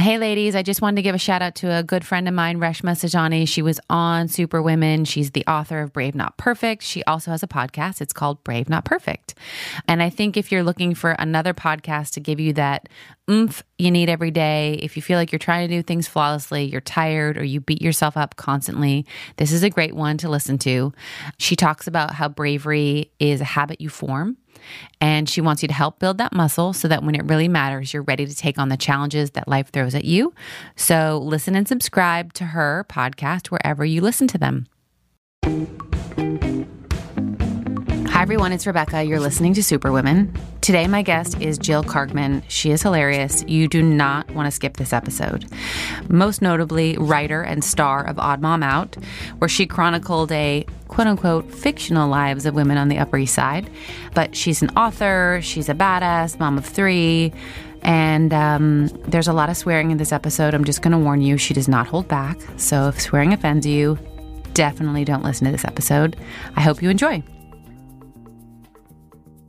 Hey, ladies, I just wanted to give a shout out to a good friend of mine, Reshma Saujani. She was on Superwomen. She's the author of Brave Not Perfect. She also has a podcast. It's called Brave Not Perfect. And I think if you're looking for another podcast to give you that oomph you need every day, if you feel like you're trying to do things flawlessly, you're tired, or you beat yourself up constantly, this is a great one to listen to. She talks about how bravery is a habit you form and she wants you to help build that muscle so that when it really matters, you're ready to take on the challenges that life throws at you. So listen and subscribe to her podcast wherever you listen to them. Hi, everyone. It's Rebecca. You're listening to Superwomen. Today, my guest is Jill Kargman. She is hilarious. You do not want to skip this episode. Most notably, writer and star of Odd Mom Out, where she chronicled a quote unquote fictional lives of women on the Upper East Side. But she's an author, she's a badass, mom of three. And um, there's a lot of swearing in this episode. I'm just going to warn you, she does not hold back. So if swearing offends you, definitely don't listen to this episode. I hope you enjoy.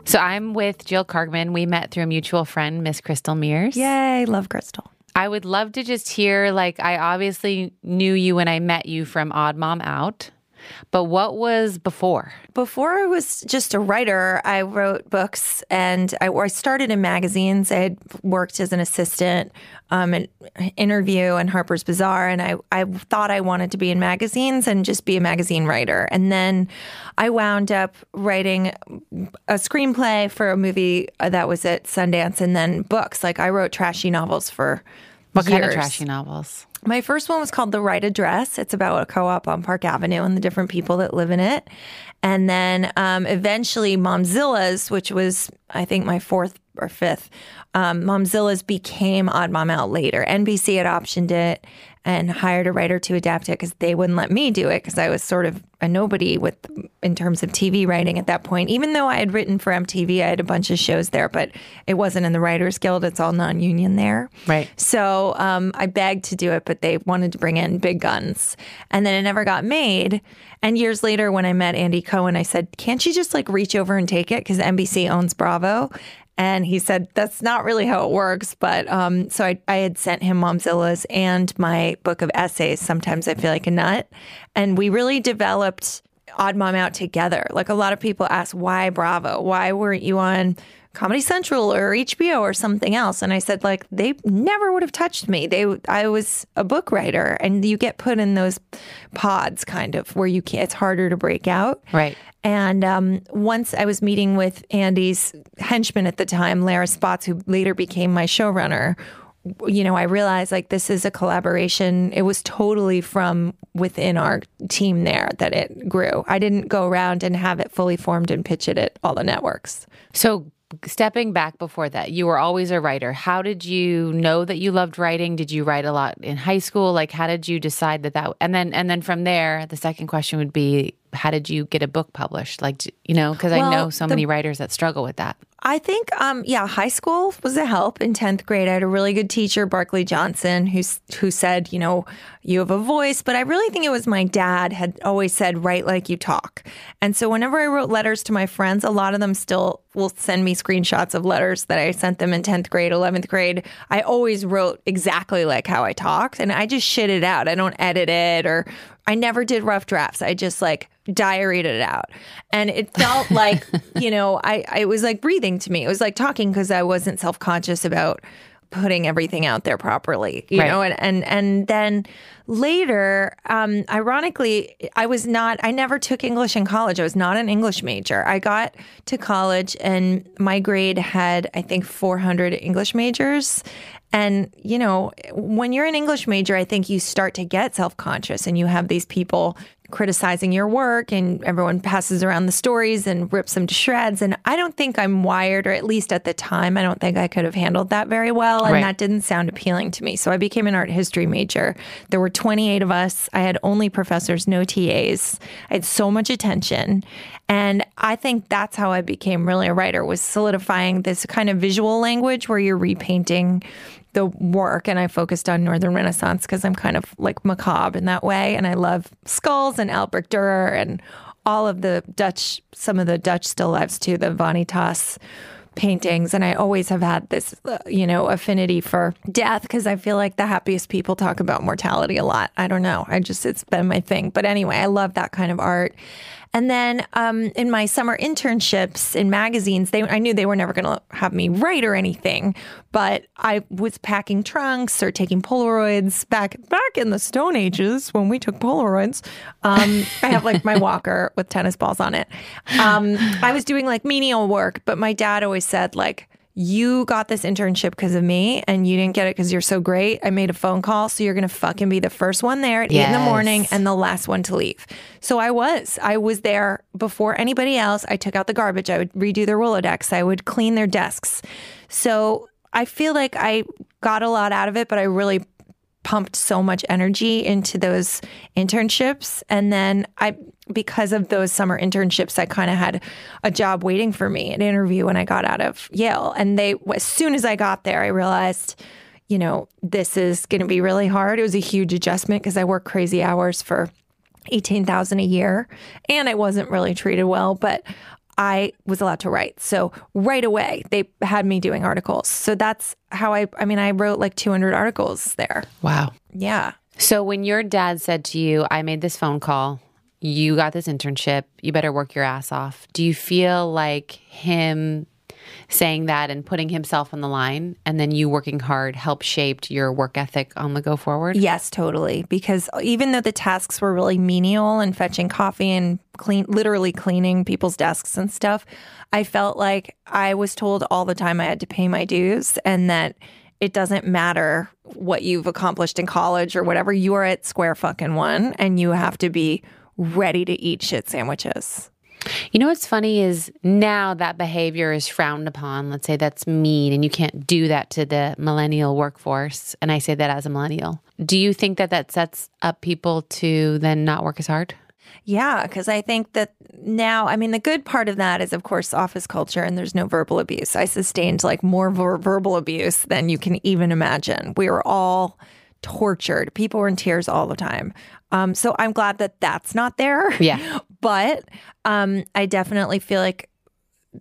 So I'm with Jill Kargman. We met through a mutual friend, Miss Crystal Mears. Yay, love Crystal. I would love to just hear like I obviously knew you when I met you from Odd Mom Out. But what was before? Before I was just a writer, I wrote books and I, I started in magazines. I had worked as an assistant, um, an interview in Harper's Bazaar, and I, I thought I wanted to be in magazines and just be a magazine writer. And then I wound up writing a screenplay for a movie that was at Sundance and then books. Like I wrote trashy novels for What kind of trashy novels? My first one was called The Right Address. It's about a co op on Park Avenue and the different people that live in it. And then um, eventually, Momzilla's, which was, I think, my fourth or fifth, um, Momzilla's became Odd Mom Out later. NBC had optioned it and hired a writer to adapt it because they wouldn't let me do it because I was sort of a nobody with in terms of TV writing at that point. Even though I had written for MTV, I had a bunch of shows there, but it wasn't in the Writers Guild. It's all non-union there. Right. So um, I begged to do it, but they wanted to bring in big guns. And then it never got made. And years later, when I met Andy Cohen, I said, Can't you just like reach over and take it? Because NBC owns Bravo. And he said, That's not really how it works. But um, so I, I had sent him Momzilla's and my book of essays, Sometimes I Feel Like a Nut. And we really developed Odd Mom Out together. Like a lot of people ask, Why Bravo? Why weren't you on Comedy Central or HBO or something else. And I said, like, they never would have touched me. They, I was a book writer, and you get put in those pods, kind of, where you can't. It's harder to break out. Right. And um, once I was meeting with Andy's henchman at the time, Lara Spotts, who later became my showrunner. You know, I realized like this is a collaboration. It was totally from within our team there that it grew. I didn't go around and have it fully formed and pitch it at all the networks. So stepping back before that, you were always a writer. How did you know that you loved writing? Did you write a lot in high school? Like how did you decide that that and then and then from there, the second question would be how did you get a book published? Like you know, because I know so the- many writers that struggle with that. I think, um, yeah, high school was a help. In tenth grade, I had a really good teacher, Barkley Johnson, who who said, you know, you have a voice. But I really think it was my dad had always said, write like you talk. And so whenever I wrote letters to my friends, a lot of them still will send me screenshots of letters that I sent them in tenth grade, eleventh grade. I always wrote exactly like how I talked, and I just shit it out. I don't edit it or. I never did rough drafts. I just like diaried it out. And it felt like, you know, I, I it was like breathing to me. It was like talking because I wasn't self conscious about putting everything out there properly, you Right. know, and, and, and then later, um, ironically, I was not, I never took English in college. I was not an English major. I got to college and my grade had, I think, 400 English majors. And, you know, when you're an English major, I think you start to get self conscious and you have these people criticizing your work and everyone passes around the stories and rips them to shreds. And I don't think I'm wired, or at least at the time, I don't think I could have handled that very well. And Right. that didn't sound appealing to me. So I became an art history major. There were 28 of us. I had only professors, no TAs. I had so much attention. And I think that's how I became really a writer was solidifying this kind of visual language where you're repainting the work and I focused on Northern Renaissance because I'm kind of like macabre in that way. And I love skulls and Albrecht Dürer and all of the Dutch, some of the Dutch still lifes too, the Vanitas paintings and I always have had this, uh, you know, affinity for death because I feel like the happiest people talk about mortality a lot. I don't know. I just, it's been my thing. But anyway, I love that kind of art. And then um, in my summer internships in magazines, they I knew they were never going to have me write or anything, but I was packing trunks or taking Polaroids back back in the Stone Ages when we took Polaroids. Um, I have like my walker with tennis balls on it. Um, I was doing like menial work, but my dad always said like you got this internship because of me and you didn't get it because you're so great. I made a phone call. So you're going to fucking be the first one there at yes. eight in the morning and the last one to leave. So I was. I was there before anybody else. I took out the garbage. I would redo their Rolodex. I would clean their desks. So I feel like I got a lot out of it, but I really pumped so much energy into those internships. And then I, because of those summer internships, I kind of had a job waiting for me, an interview when I got out of Yale. And they, as soon as I got there, I realized, you know, this is going to be really hard. It was a huge adjustment because I work crazy hours for 18,000 a year and I wasn't really treated well, but I was allowed to write. So right away, they had me doing articles. So that's how I, I mean, I wrote like 200 articles there. Wow. Yeah. So when your dad said to you, I made this phone call, you got this internship, you better work your ass off. Do you feel like him saying that and putting himself on the line and then you working hard helped shaped your work ethic on the go forward? Yes, totally. Because even though the tasks were really menial and fetching coffee and clean literally cleaning people's desks and stuff, I felt like I was told all the time I had to pay my dues and that it doesn't matter what you've accomplished in college or whatever, you are at square fucking one and you have to be ready to eat shit sandwiches. You know what's funny is now that behavior is frowned upon. Let's say that's mean and you can't do that to the millennial workforce. And I say that as a millennial. Do you think that that sets up people to then not work as hard? Yeah, because I think that now, I mean, the good part of that is, of course, office culture and there's no verbal abuse. I sustained like more ver- verbal abuse than you can even imagine. We were all tortured. People were in tears all the time. Um, so I'm glad that that's not there. Yeah. but um, I definitely feel like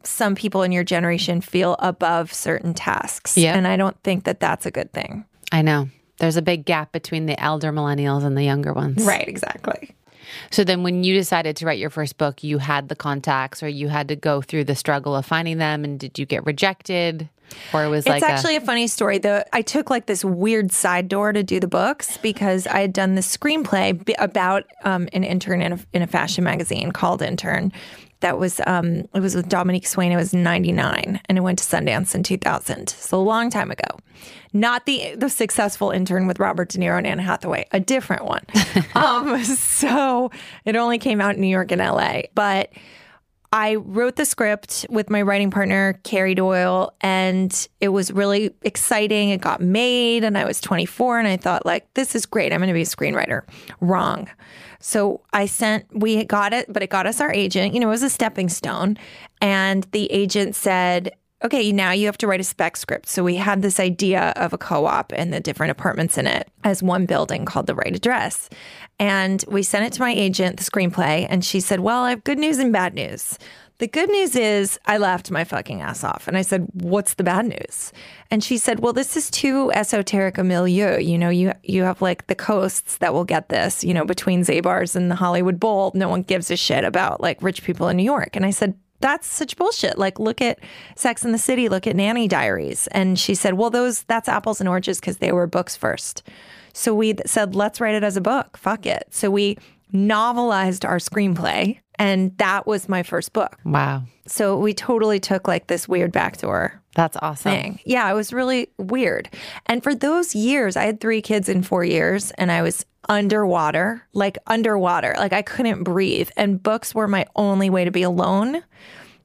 some people in your generation feel above certain tasks. Yeah. And I don't think that that's a good thing. I know. There's a big gap between the elder millennials and the younger ones. Right, exactly. So then when you decided to write your first book, you had the contacts or you had to go through the struggle of finding them and did you get rejected? Or it was it's like actually a, a funny story. The I took like this weird side door to do the books because I had done this screenplay about um, an intern in a, in a fashion magazine called Intern. That was um, it was with Dominique Swain. It was ninety nine, and it went to Sundance in two thousand. So a long time ago. Not the the successful intern with Robert De Niro and Anne Hathaway, a different one. um, so it only came out in New York and L.A. But I wrote the script with my writing partner, Carrie Doyle, and it was really exciting. It got made, and I was 24, and I thought, like, this is great. I'm going to be a screenwriter. Wrong. So I sent, we got it, but it got us our agent. You know, it was a stepping stone. And the agent said, okay, now you have to write a spec script. So we had this idea of a co op and the different apartments in it as one building called the right address. And we sent it to my agent, the screenplay, and she said, Well, I have good news and bad news. The good news is I laughed my fucking ass off. And I said, What's the bad news? And she said, Well, this is too esoteric a milieu. You know, you you have like the coasts that will get this, you know, between Zabar's and the Hollywood Bowl. No one gives a shit about like rich people in New York. And I said, that's such bullshit. Like, look at Sex in the City, look at Nanny Diaries. And she said, well, those, that's apples and oranges because they were books first. So we said, let's write it as a book. Fuck it. So we novelized our screenplay. And that was my first book. Wow. So we totally took like this weird backdoor. That's awesome. Thing. Yeah, it was really weird. And for those years, I had three kids in four years and I was underwater, like underwater. Like I couldn't breathe. And books were my only way to be alone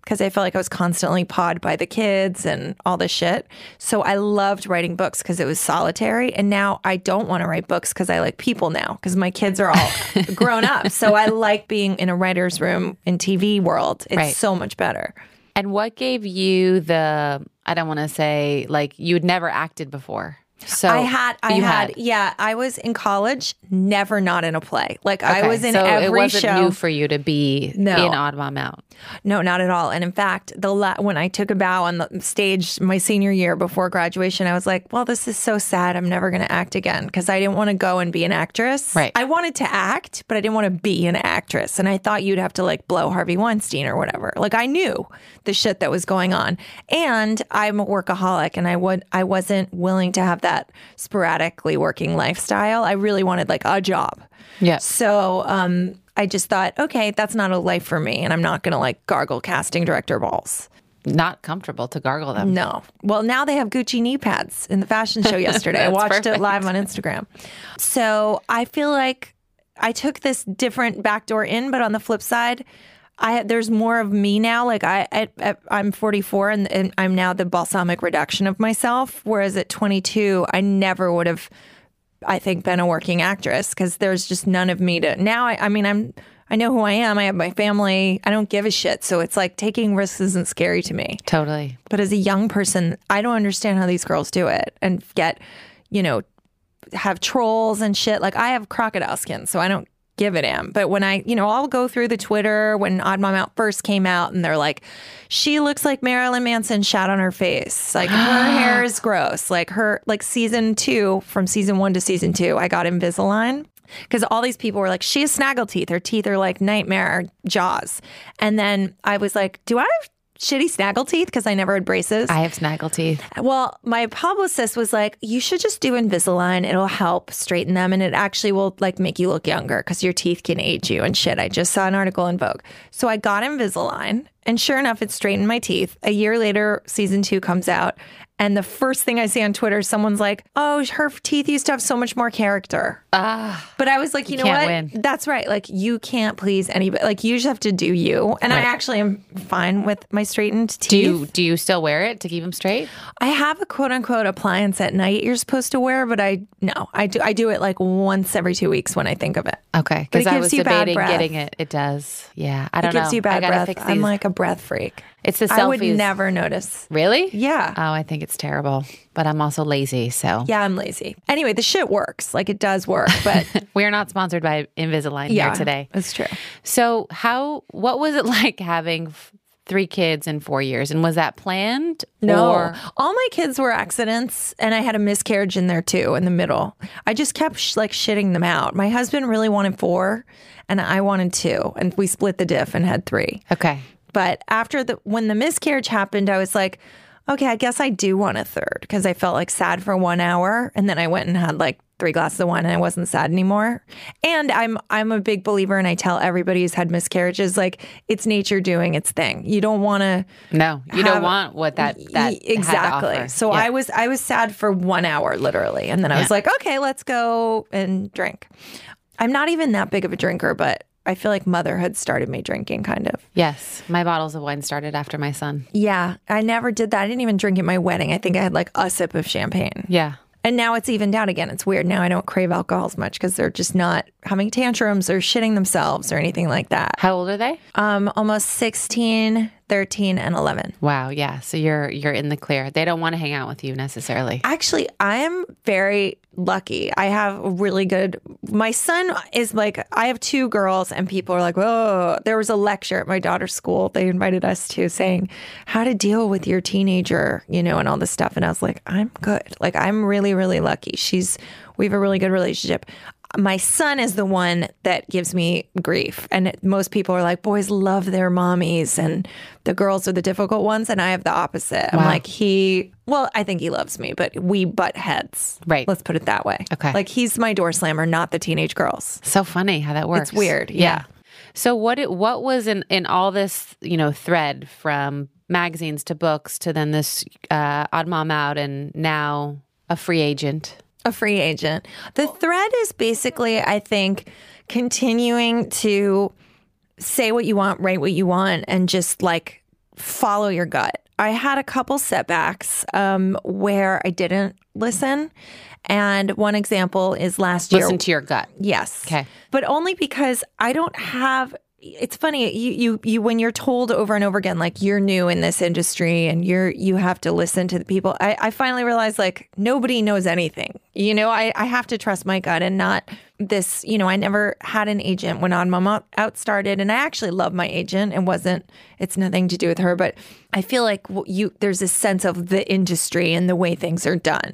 because I felt like I was constantly pawed by the kids and all this shit. So I loved writing books because it was solitary. And now I don't want to write books because I like people now because my kids are all grown up. So I like being in a writer's room in TV world. It's right. so much better. And what gave you the, I don't want to say like you had never acted before? So I had, I you had, yeah. I was in college, never not in a play. Like I was in so every show. it wasn't show. new for you to be No. in Odd Mom Out. No, not at all. And in fact, the la- when I took a bow on the stage my senior year before graduation, I was like, "Well, this is so sad. I'm never going to act again." Because I didn't want to go and be an actress. Right. I wanted to act, but I didn't want to be an actress. And I thought you'd have to like blow Harvey Weinstein or whatever. Like I knew the shit that was going on, and I'm a workaholic, and I would I wasn't willing to have that sporadically working lifestyle. I really wanted like a job. Yeah. So um, I just thought, okay, that's not a life for me, and I'm not going to like gargle casting director balls. Not comfortable to gargle them. No. Well, now they have Gucci knee pads in the fashion show yesterday. I watched perfect. it live on Instagram. So I feel like I took this different backdoor in, but on the flip side, I there's more of me now. Like I, I, I'm 44 and, and I'm now the balsamic reduction of myself. Whereas at 22, I never would have, I think, been a working actress because there's just none of me to now. I, I mean, I'm. I know who I am. I have my family. I don't give a shit. So it's like taking risks isn't scary to me. Totally. But as a young person, I don't understand how these girls do it and get, you know, have trolls and shit. Like I have crocodile skin, so I don't give it a damn. But when I, you know, I'll go through the Twitter when Odd Mom Out first came out and they're like, she looks like Marilyn Manson shat on her face. Like her hair is gross. Like her, like season two, from season one to season two, I got Invisalign. Because all these people were like, she has snaggle teeth. Her teeth are like nightmare jaws. And then I was like, do I have shitty snaggle teeth? Because I never had braces. I have snaggle teeth. Well, my publicist was like, "You should just do Invisalign. It'll help straighten them, and it actually will like make you look younger because your teeth can age you and shit." I just saw an article in Vogue, so I got Invisalign, and sure enough, it straightened my teeth. A year later, season two comes out, and the first thing I see on Twitter, someone's like, "Oh, her teeth used to have so much more character." Ah, But I was like, you, know can't what? win. That's right. Like you can't please anybody. Like you just have to do you. And I actually am fine with my straightened teeth. do you do you still wear it to keep them straight? I have a quote unquote appliance at night you're supposed to wear, but I no, I do I do it like once every two weeks when I think of it. Okay, because I was you debating getting it. It does. Yeah, I It don't it gives know. you bad I gotta breath. fix I'm like a breath freak. it's the selfies. I would never notice. Really? Yeah. Oh, I think it's terrible, but I'm also lazy, so Yeah, I'm lazy. Anyway, the shit works. Like it does work, but we're not sponsored by Invisalign yeah, here today. That's true. So, how? What was it like having f- three kids in four years, and was that planned? No, Or, all my kids were accidents, and I had a miscarriage in there too, in the middle. I just kept sh- like shitting them out. My husband really wanted four, and I wanted two, and we split the diff and had three. okay. But after the when the miscarriage happened, I was like, okay, I guess I do want a third because I felt like sad for one hour, and then I went and had like three glasses of wine, and I wasn't sad anymore. And I'm I'm a big believer, and I tell everybody who's had miscarriages like it's nature doing its thing. You don't want to No, you have- don't want what that that exactly. So Yeah. I was I was sad for one hour literally, and then I was like, okay, let's go and drink. I'm not even that big of a drinker, but I feel like motherhood started me drinking, kind of. yes, my bottles of wine started after my son. Yeah, I never did that. I didn't even drink at my wedding. I think I had like a sip of champagne. Yeah. And now it's evened out again. It's weird. Now I don't crave alcohol as much because they're just not having tantrums or shitting themselves or anything like that. How old are they? Um, almost 16, 13, and 11. Wow. Yeah. So you're you're in the clear. They don't want to hang out with you necessarily. Actually, I am very lucky. I have a really good. My son is like, I have two girls, and people are like, "Whoa!" There was a lecture at my daughter's school. They invited us to saying how to deal with your teenager, you know, and all this stuff. And I was like, I'm good. Like, I'm really, really lucky. She's. We have a really good relationship. My son is the one that gives me grief. And most people are like, boys love their mommies, and the girls are the difficult ones. And I have the opposite. I'm like, he, well, I think he loves me, but we butt heads. Right. Let's put it that way. Okay. Like he's my door slammer, not the teenage girls. So funny how that works. It's weird, yeah. So what it, what was in in all this you know thread from magazines to books to then this uh, odd mom out and now a free agent. A free agent. The thread is basically, I think, continuing to say what you want, write what you want, and just like follow your gut. I had a couple setbacks um, where I didn't listen. And one example is last year. Listen to your gut. Yes. Okay. But only because I don't have it's funny you you you when you're told over and over again like you're new in this industry and you're you have to listen to the people. I, I finally realized like nobody knows anything. You know, I, I have to trust my gut and not this, you know, I never had an agent when Odd Mom Out, Out started and I actually love my agent. It wasn't it's nothing to do with her, but I feel like you there's a sense of the industry and the way things are done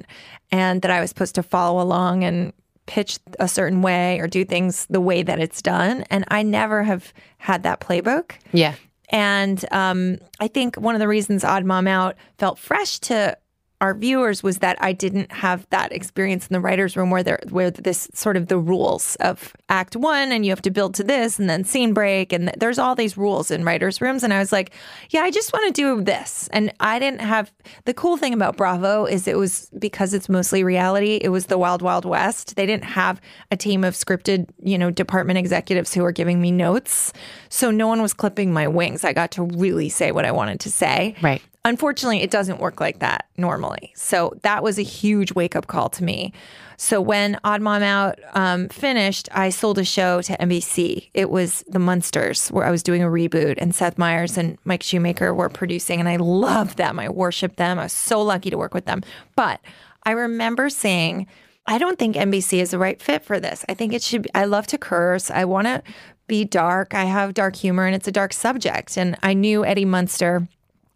and that I was supposed to follow along and pitch a certain way or do things the way that it's done. And I never have had that playbook. Yeah. And um, I think one of the reasons Odd Mom Out felt fresh to our viewers was that I didn't have that experience in the writers' room where there where this sort of the rules of act one and you have to build to this and then scene break and there's all these rules in writers' rooms and I was like, yeah, I just want to do this. And I didn't have the cool thing about Bravo is it was because it's mostly reality, it was the wild wild west. They didn't have a team of scripted, you know, department executives who were giving me notes. So no one was clipping my wings. I got to really say what I wanted to say. Right. Unfortunately, it doesn't work like that normally. So that was a huge wake up call to me. So when Odd Mom Out um, finished, I sold a show to NBC. It was The Munsters, where I was doing a reboot, and Seth Meyers and Mike Shoemaker were producing, and I loved them. I worshiped them. I was so lucky to work with them. But I remember saying, I don't think NBC is the right fit for this. I think it should be, I love to curse. I want to be dark. I have dark humor, and it's a dark subject. And I knew Eddie Munster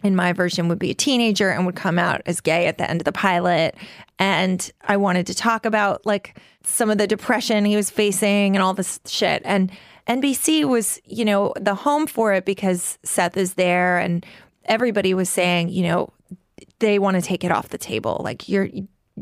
in my version would be a teenager and would come out as gay at the end of the pilot. And i wanted to talk about like some of the depression he was facing and all this shit. And nbc was you know the home for it because seth is there and everybody was saying you know they want to take it off the table. Like you're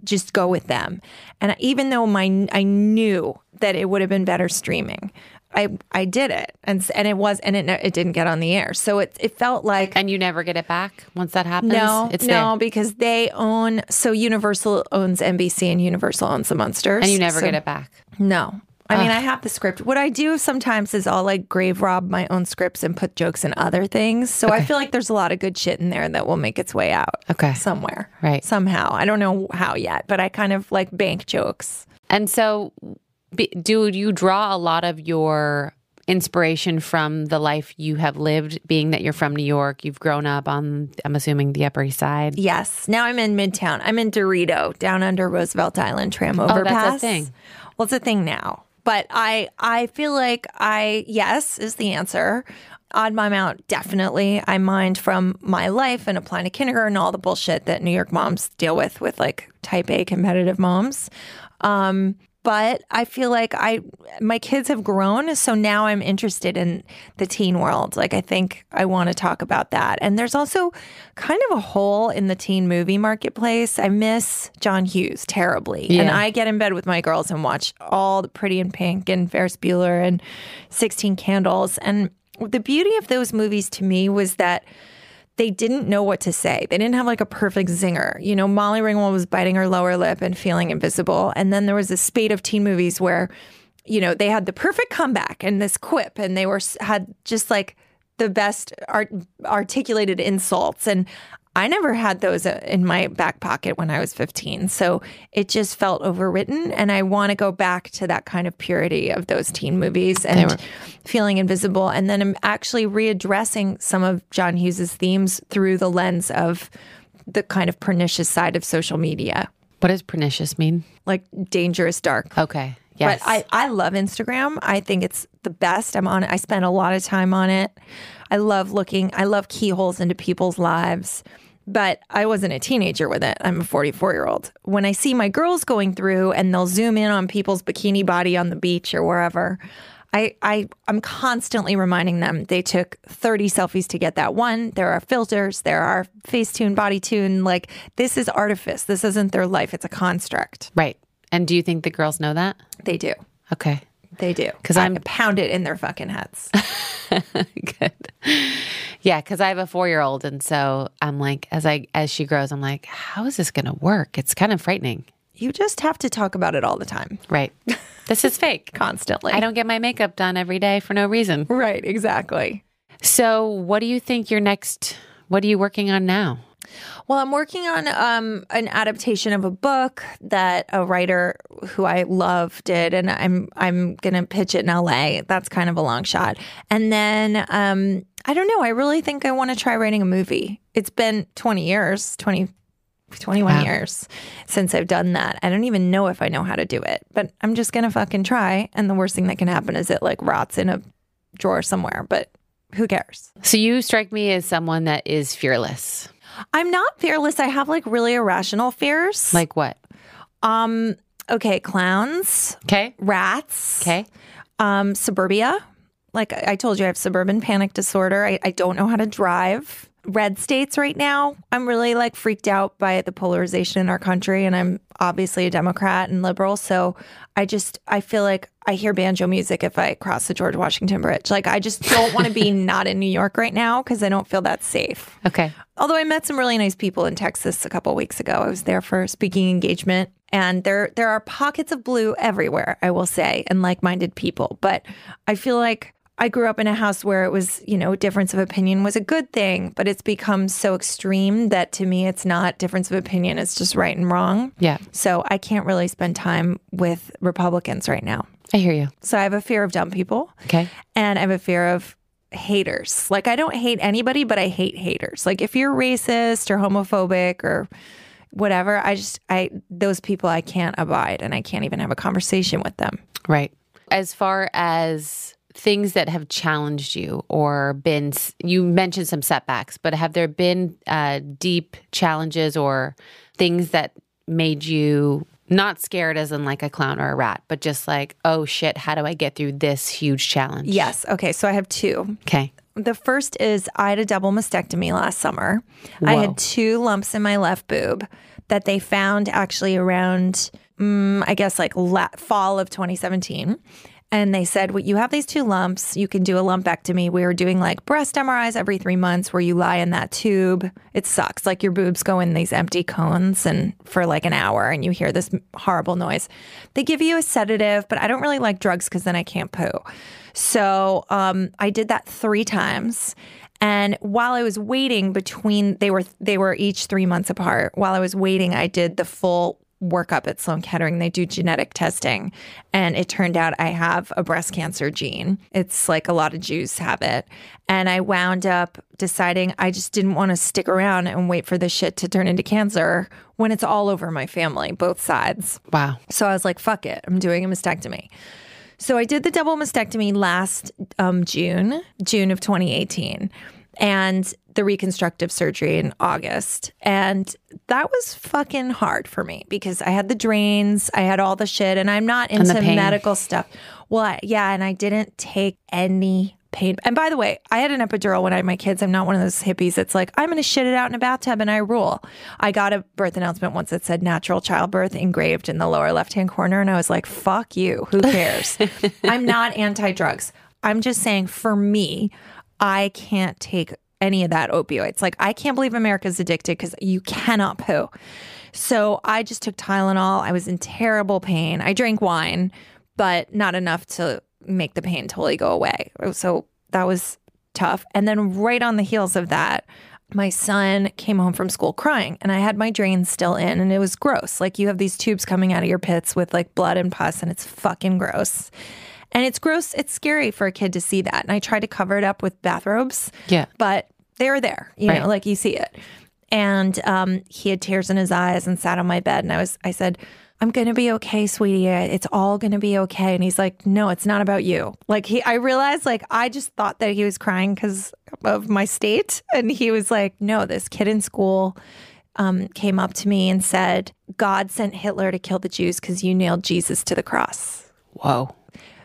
just go with them. And even though my i knew that it would have been better streaming I I did it, and and it was, and it it didn't get on the air, so it it felt like. And you never get it back once that happens. No, it's no, there. because they own. So Universal owns NBC, and Universal owns the Munsters, and you never so, get it back. No. I mean, I have the script. What I do sometimes is I'll like grave rob my own scripts and put jokes in other things. So I feel like there's a lot of good shit in there that will make its way out. Okay. Somewhere. Right. Somehow. I don't know how yet, but I kind of like bank jokes. And so, do you draw a lot of your inspiration from the life you have lived, being that you're from New York? You've grown up on, I'm assuming, the Upper East Side. Yes. Now I'm in Midtown. I'm in Dorito, down under Roosevelt Island tram overpass. Oh, that's a thing. Well, it's a thing now. But I I feel like I yes is the answer. Odd Mom Out, definitely. I mind from my life and applying to kindergarten, and all the bullshit that New York moms deal with, with like type A competitive moms. Um, but I feel like I my kids have grown, so now I'm interested in the teen world. Like I think I want to talk about that. And there's also kind of a hole in the teen movie marketplace. I miss John Hughes terribly. Yeah. And I get in bed with my girls and watch all the Pretty in Pink and Ferris Bueller and 16 Candles. And the beauty of those movies to me was that they didn't know what to say. They didn't have like a perfect zinger. You know, Molly Ringwald was biting her lower lip and feeling invisible. And then there was a spate of teen movies where, you know, they had the perfect comeback and this quip and they were had just like the best art, articulated insults. And I never had those uh, in my back pocket when I was 15. So it just felt overwritten. And I want to go back to that kind of purity of those teen movies and were- feeling invisible. And then I'm actually readdressing some of John Hughes's themes through the lens of the kind of pernicious side of social media, What does pernicious mean? like dangerous dark. Okay. Yes. But I, I love Instagram. I think it's the best. I'm on it. I spend a lot of time on it. I love looking, I love keyholes into people's lives. But I wasn't a teenager with it. I'm a 44 year old. When I see my girls going through and they'll zoom in on people's bikini body on the beach or wherever, I, I I'm constantly reminding them they took 30 selfies to get that one. There are filters, there are Facetune, BodyTune. Like this is artifice. This isn't their life. It's a construct. right. And do you think the girls know that? They do. Okay. They do. Because I'm- pound it in their fucking heads. Good. Yeah, because I have a four year old, and so I'm like, as I as she grows, I'm like, how is this going to work? It's kind of frightening, you just have to talk about it all the time, right? this is fake. constantly. I don't get my makeup done every day for no reason. Right, exactly. So, what do you think your next? What are you working on now? Well, I'm working on um, an adaptation of a book that a writer who I love did, and I'm I'm gonna pitch it in LA. That's kind of a long shot. And then um, I don't know. I really think I want to try writing a movie. It's been 20 years, 20, 21 Wow. years since I've done that. I don't even know if I know how to do it, but I'm just gonna fucking try. And the worst thing that can happen is it like rots in a drawer somewhere. But who cares? So you strike me as someone that is fearless. I'm not fearless. I have like really irrational fears. Like what? um, okay, clowns, Okay. rats, Okay. um, suburbia. Like I told you, I have suburban panic disorder. I, I don't know how to drive. Red states right now. I'm really like freaked out by the polarization in our country, and I'm obviously a Democrat and liberal. So I just I feel like I hear banjo music if I cross the George Washington Bridge. Like I just don't want to be not in New York right now because I don't feel that safe. Okay. Although I met some really nice people in Texas a couple weeks ago. I was there for a speaking engagement and there there are pockets of blue everywhere, I will say, and like-minded people, but I feel like I grew up in a house where it was, you know, difference of opinion was a good thing, but it's become so extreme that to me it's not difference of opinion, it's just right and wrong. Yeah. So I can't really spend time with Republicans right now. I hear you. So I have a fear of dumb people Okay. and I have a fear of haters. Like I don't hate anybody, but I hate haters. Like if you're racist or homophobic or whatever, I just I those people I can't abide and I can't even have a conversation with them. Right. As far as things that have challenged you or been, you mentioned some setbacks, but have there been uh, deep challenges or things that made you not scared as in like a clown or a rat, but just like, oh shit, how do I get through this huge challenge? Yes. Okay, so I have two. Okay. The first is I had a double mastectomy last summer. I had two lumps in my left boob that they found actually around, mm, I guess, like la- fall of 2017. And they said, well, you have these two lumps. You can do a lumpectomy. We were doing like breast MRIs every three months where you lie in that tube. It sucks. Like your boobs go in these empty cones and for like an hour and you hear this horrible noise. They give you a sedative, but I don't really like drugs because then I can't poo. So um, I did that three times. And while I was waiting between, they were they were each three months apart. While I was waiting, I did the full workup at Sloan Kettering. They do genetic testing, and it turned out I have a breast cancer gene. It's like a lot of Jews have it, and I wound up deciding I just didn't want to stick around and wait for this shit to turn into cancer when it's all over my family, both sides. Wow. So I was like, fuck it, I'm doing a mastectomy. So I did the double mastectomy last um, June, June of 2018, and the reconstructive surgery in August. And that was fucking hard for me because I had the drains, I had all the shit, and I'm not into medical stuff. Well, yeah, and I didn't take any pain. And by the way, I had an epidural when I had my kids. I'm not one of those hippies that's like, I'm going to shit it out in a bathtub and I rule. I got a birth announcement once that said natural childbirth engraved in the lower left hand corner. And I was like, fuck you. Who cares? I'm not anti drugs. I'm just saying for me, I can't take any of that opioids. Like, I can't believe America's addicted because you cannot poo. So I just took Tylenol. I was in terrible pain. I drank wine, but not enough to make the pain totally go away. So that was tough. And then right on the heels of that, my son came home from school crying and I had my drains still in and it was gross. Like you have these tubes coming out of your pits with like blood and pus and it's fucking gross. And it's gross. It's scary for a kid to see that. And I try to cover it up with bathrobes Yeah. but they're there, you Right. know, like you see it. And um, he had tears in his eyes and sat on my bed. And I was, I said, I'm gonna be okay, sweetie. It's all gonna be okay. And he's like, No, it's not about you. Like he, I realized, like I just thought that he was crying because of my state, and he was like, No, this kid in school um, came up to me and said, God sent Hitler to kill the Jews because you nailed Jesus to the cross. Whoa.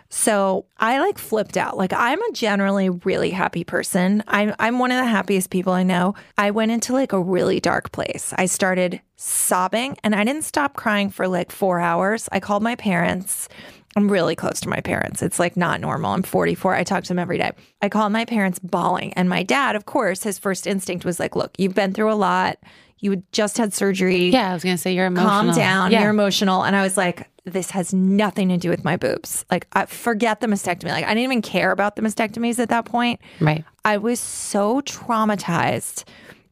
So I like flipped out. Like I'm a generally really happy person. I'm I'm one of the happiest people I know. I went into like a really dark place. I started sobbing and I didn't stop crying for like 4 hours. I called my parents. I'm really close to my parents. It's like not normal. I'm 44. I talk to them every day. I called my parents bawling and my dad, of course, his first instinct was like, "Look, you've been through a lot. You just had surgery Yeah, I was gonna say you're emotional. calm down. Yeah. You're emotional. And I was like, this has nothing to do with my boobs. Like, I forget the mastectomy. Like, I didn't even care about the mastectomies at that point. right. I was so traumatized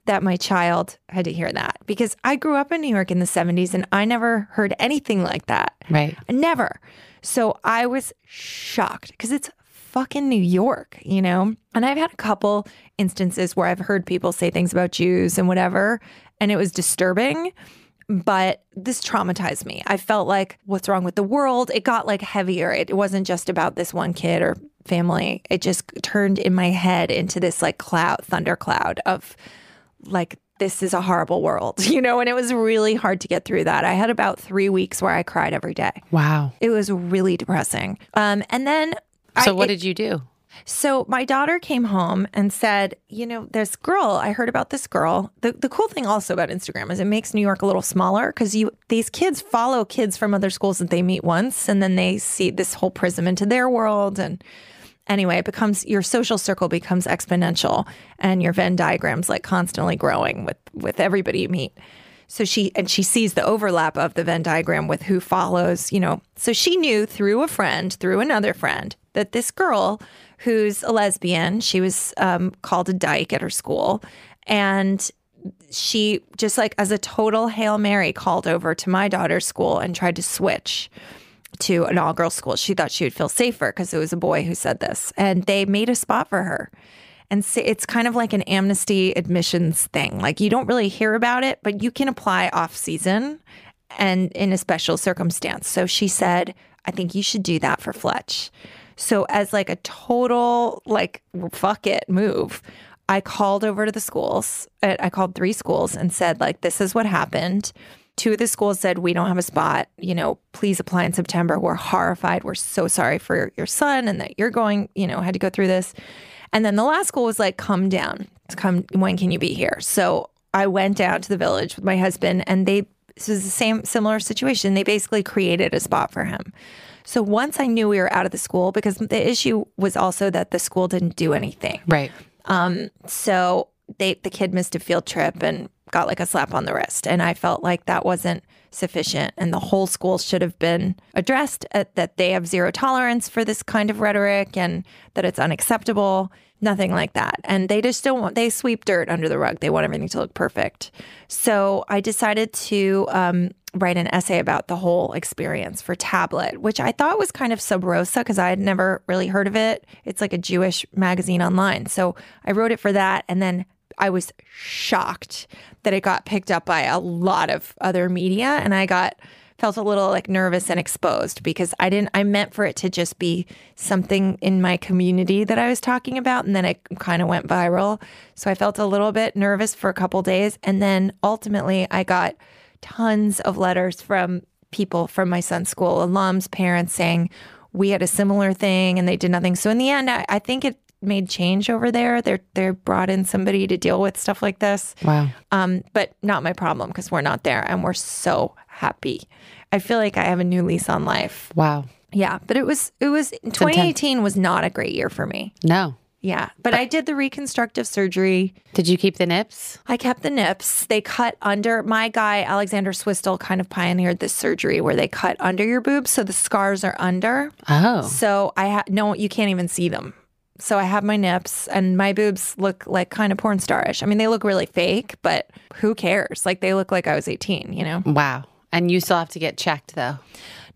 that my child had to hear that because I grew up in New York in the 70s and I never heard anything like that. Right. Never. So I was shocked because it's fucking New York, you know? And I've had a couple instances where I've heard people say things about Jews and whatever, and it was disturbing. But this traumatized me. I felt like, what's wrong with the world? It got like heavier. It wasn't just about this one kid or family. It just turned in my head into this like cloud, thunder cloud of like, this is a horrible world, you know? And it was really hard to get through that. I had about three weeks where I cried every day. Wow. It was really depressing. Um, and then So I, what it- did you do? So my daughter came home and said, you know, this girl, I heard about this girl. The the cool thing also about Instagram is it makes New York a little smaller because you these kids follow kids from other schools that they meet once and then they see this whole prism into their world and anyway, it becomes your social circle becomes exponential and your Venn diagram's like constantly growing with with everybody you meet. So she and she sees the overlap of the Venn diagram with who follows, you know. So she knew through a friend, through another friend, that this girl who's a lesbian, she was um, called a dyke at her school, and she just like as a total hail mary called over to my daughter's school and tried to switch to an all girls school. She thought she would feel safer because it was a boy who said this, and they made a spot for her. And so it's kind of like an amnesty admissions thing. Like you don't really hear about it, but you can apply off season and in a special circumstance. So she said, I think you should do that for Fletch. So as like a total like fuck it move, I called over to the schools. I I called three schools and said like this is what happened. Two of the schools said we don't have a spot. You know, please apply in September. We're horrified. We're so sorry for your son and that you're going. You know, had to go through this. And then the last school was like, come down. Come. When can you be here? So I went down to the village with my husband, and they. This was the same similar situation. They basically created a spot for him. So once I knew we were out of the school, because the issue was also that the school didn't do anything. Right. Um, so they the kid missed a field trip and got like a slap on the wrist, and I felt like that wasn't sufficient, and the whole school should have been addressed at, that they have zero tolerance for this kind of rhetoric and that it's unacceptable. Nothing like that, and they just don't want they sweep dirt under the rug. They want everything to look perfect. So I decided to. Um, write an essay about the whole experience for tablet which i thought was kind of sub rosa because i had never really heard of it it's like a jewish magazine online so i wrote it for that and then i was shocked that it got picked up by a lot of other media and i got felt a little like nervous and exposed because i didn't i meant for it to just be something in my community that i was talking about and then it kind of went viral so i felt a little bit nervous for a couple days and then ultimately i got tons of letters from people from my son's school, alums, parents saying we had a similar thing and they did nothing. So in the end, I, I think it made change over there. They're they brought in somebody to deal with stuff like this. Wow. Um, but not my problem because we're not there and we're so happy. I feel like I have a new lease on life. Wow. Yeah, but it was it was 2018 was not a great year for me. No. Yeah, but I did the reconstructive surgery. Did you keep the nips? I kept the nips. They cut under. My guy, Alexander Swistel, kind of pioneered this surgery where they cut under your boobs. So the scars are under. Oh. So I had, no, you can't even see them. So I have my nips and my boobs look like kind of porn starish. I mean, they look really fake, but who cares? Like they look like I was 18, you know? Wow. And you still have to get checked though.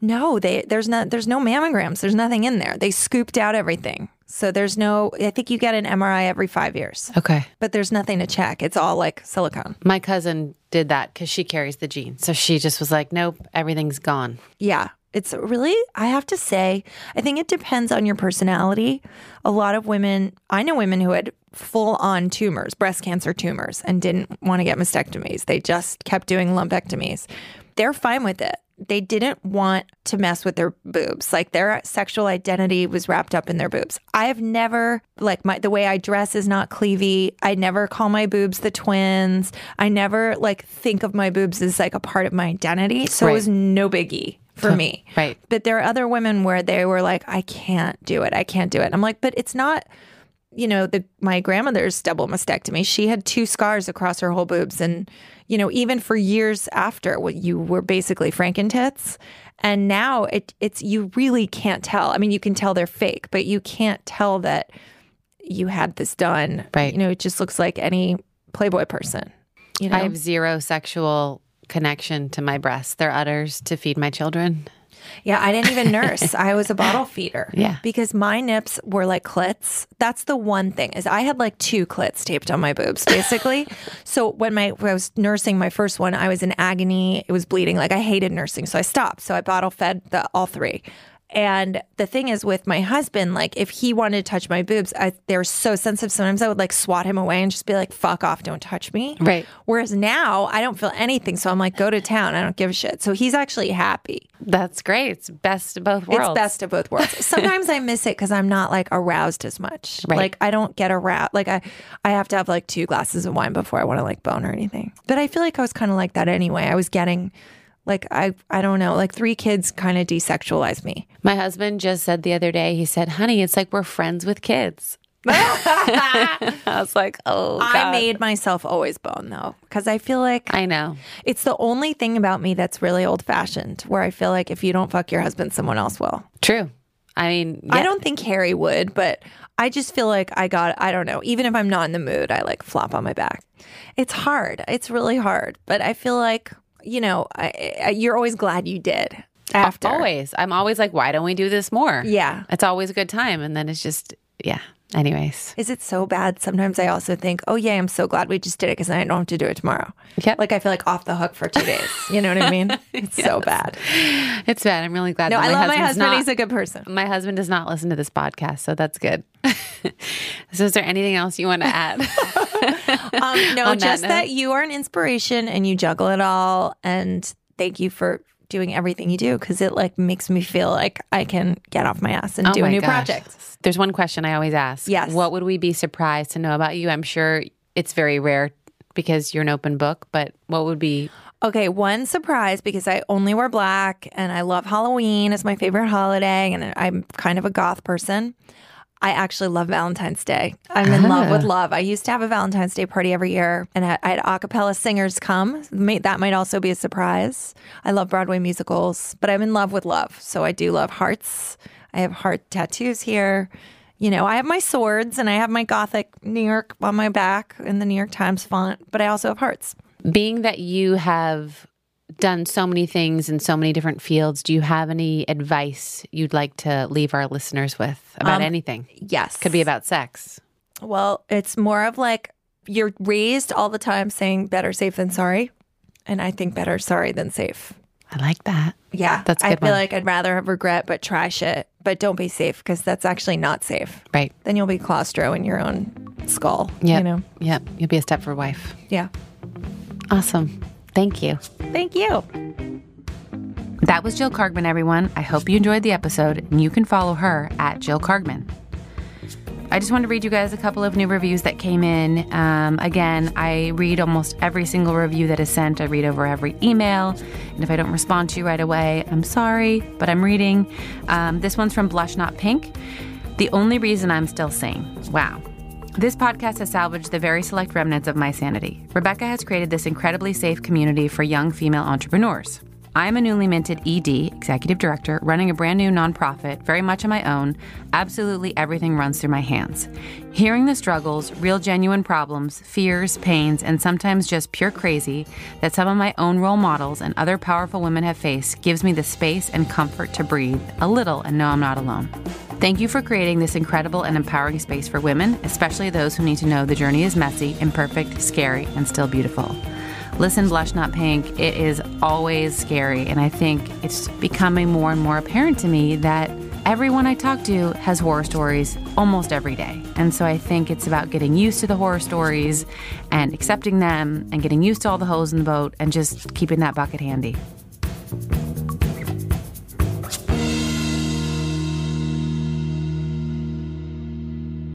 No, they there's no there's no mammograms. There's nothing in there. They scooped out everything. So there's no I think you get an MRI every 5 years. Okay. But there's nothing to check. It's all like silicone. My cousin did that because she carries the gene. So she just was like, nope, everything's gone. Yeah. It's really, I have to say, I think it depends on your personality. A lot of women, I know women who had full on tumors, breast cancer tumors, and didn't want to get mastectomies. They just kept doing lumpectomies. They're fine with it. They didn't want to mess with their boobs. Like their sexual identity was wrapped up in their boobs. I've never, like, my, the way I dress is not cleavy. I never call my boobs the twins. I never, like, think of my boobs as like a part of my identity. So it was no biggie for me. Right. But there are other women where they were like, I can't do it. I can't do it. I'm like, but it's not, you know, the my grandmother's double mastectomy. She had two scars across her whole boobs. And, you know, even for years after what you were basically Frankentits. And now it it's you really can't tell. I mean, you can tell they're fake, but you can't tell that you had this done. Right. You know, it just looks like any Playboy person. You know? I have zero sexual connection to my breasts. They're udders to feed my children. Yeah, I didn't even nurse. I was a bottle feeder. Yeah. Because my nips were like clits. That's the one thing is I had like two clits taped on my boobs, basically. so when my when I was nursing my first one, I was in agony. It was bleeding. Like I hated nursing, so I stopped. So I bottle fed the all three. And the thing is with my husband, like if he wanted to touch my boobs, I, they're so sensitive. Sometimes I would like swat him away and just be like, fuck off, don't touch me. Right. Whereas now I don't feel anything. So I'm like, go to town. I don't give a shit. So he's actually happy. That's great. It's best of both worlds. It's best of both worlds. Sometimes I miss it because I'm not like aroused as much. Right. Like I don't get aroused. Like I, I have to have like two glasses of wine before I want to like bone or anything. But I feel like I was kind of like that anyway. I was getting, like I, I don't know, like three kids kind of desexualized me. My husband just said the other day, he said, honey, it's like we're friends with kids. I was like, oh, God. I made myself always bone though because I feel like I know. it's the only thing about me that's really old fashioned. Where I feel like if you don't fuck your husband, someone else will. True. I mean, I don't think Harry would, but I just feel like I got, I don't know, even if I'm not in the mood, I like flop on my back. It's hard. It's really hard. But I feel like, you know, I, I, you're always glad you did after. always. I'm always like, why don't we do this more? Yeah. It's always a good time. And then it's just, yeah. Anyways. Is it so bad? Sometimes I also think, oh, yeah, I'm so glad we just did it because I don't have to do it tomorrow. Yep. Like I feel like off the hook for two days. You know what I mean? It's so bad. It's bad. I'm really glad. No, that I love my husband. not- He's a good person. my husband does not listen to this podcast, so that's good. so, is there anything else you want to add? Um, no, On that just that you are an inspiration and you juggle it all. And thank you for doing everything you do because it like makes me feel like I can get off my ass and Oh do a new gosh. project. There's one question I always ask. Yes. What would we be surprised to know about you? I'm sure it's very rare because you're an open book, but what would be Okay, one surprise because I only wear black and I love Halloween. It's my favorite holiday and I'm kind of a goth person. I actually love Valentine's Day. I'm in love with ah. love. I used to have a Valentine's Day party every year and I I had a cappella singers come. May- That might also be a surprise. I love Broadway musicals, but I'm in love with love. So I do love hearts. I have heart tattoos here. You know, I have my swords and I have my gothic New York on my back in the New York Times font, but I also have hearts. being that you have done so many things in so many different fields, do you have any advice you'd like to leave our listeners with about um, anything? Yes. Could be about sex. Well, it's more of like you're raised all the time saying better safe than sorry. And I think better sorry than safe. I like that. Yeah. That's a I feel one. like I'd rather have regret, but try shit. But don't be safe because that's actually not safe. Right. Then you'll be claustro in your own skull. Yeah. You know? Yep. You'll be a Stepford wife. Yeah. Awesome. Thank you. Thank you. That was Jill Kargman, everyone. I hope you enjoyed the episode, and you can follow her at Jill Kargman. I just wanted to read you guys a couple of new reviews that came in. Um, again, I read almost every single review that is sent. I read over every email. And if I don't respond to you right away, I'm sorry, but I'm reading. Um, this one's from Blush Not Pink. The only reason I'm still sane. Wow. This podcast has salvaged the very select remnants of my sanity. Rebecca has created this incredibly safe community for young female entrepreneurs. I'm a newly minted ED, executive director, running a brand new nonprofit, very much on my own. Absolutely everything runs through my hands. Hearing the struggles, real genuine problems, fears, pains, and sometimes just pure crazy that some of my own role models and other powerful women have faced gives me the space and comfort to breathe a little and know I'm not alone. Thank you for creating this incredible and empowering space for women, especially those who need to know the journey is messy, imperfect, scary, and still beautiful. Listen, Blush Not Pink, it is always scary. And I think it's becoming more and more apparent to me that everyone I talk to has horror stories almost every day. And so I think it's about getting used to the horror stories and accepting them and getting used to all the holes in the boat and just keeping that bucket handy.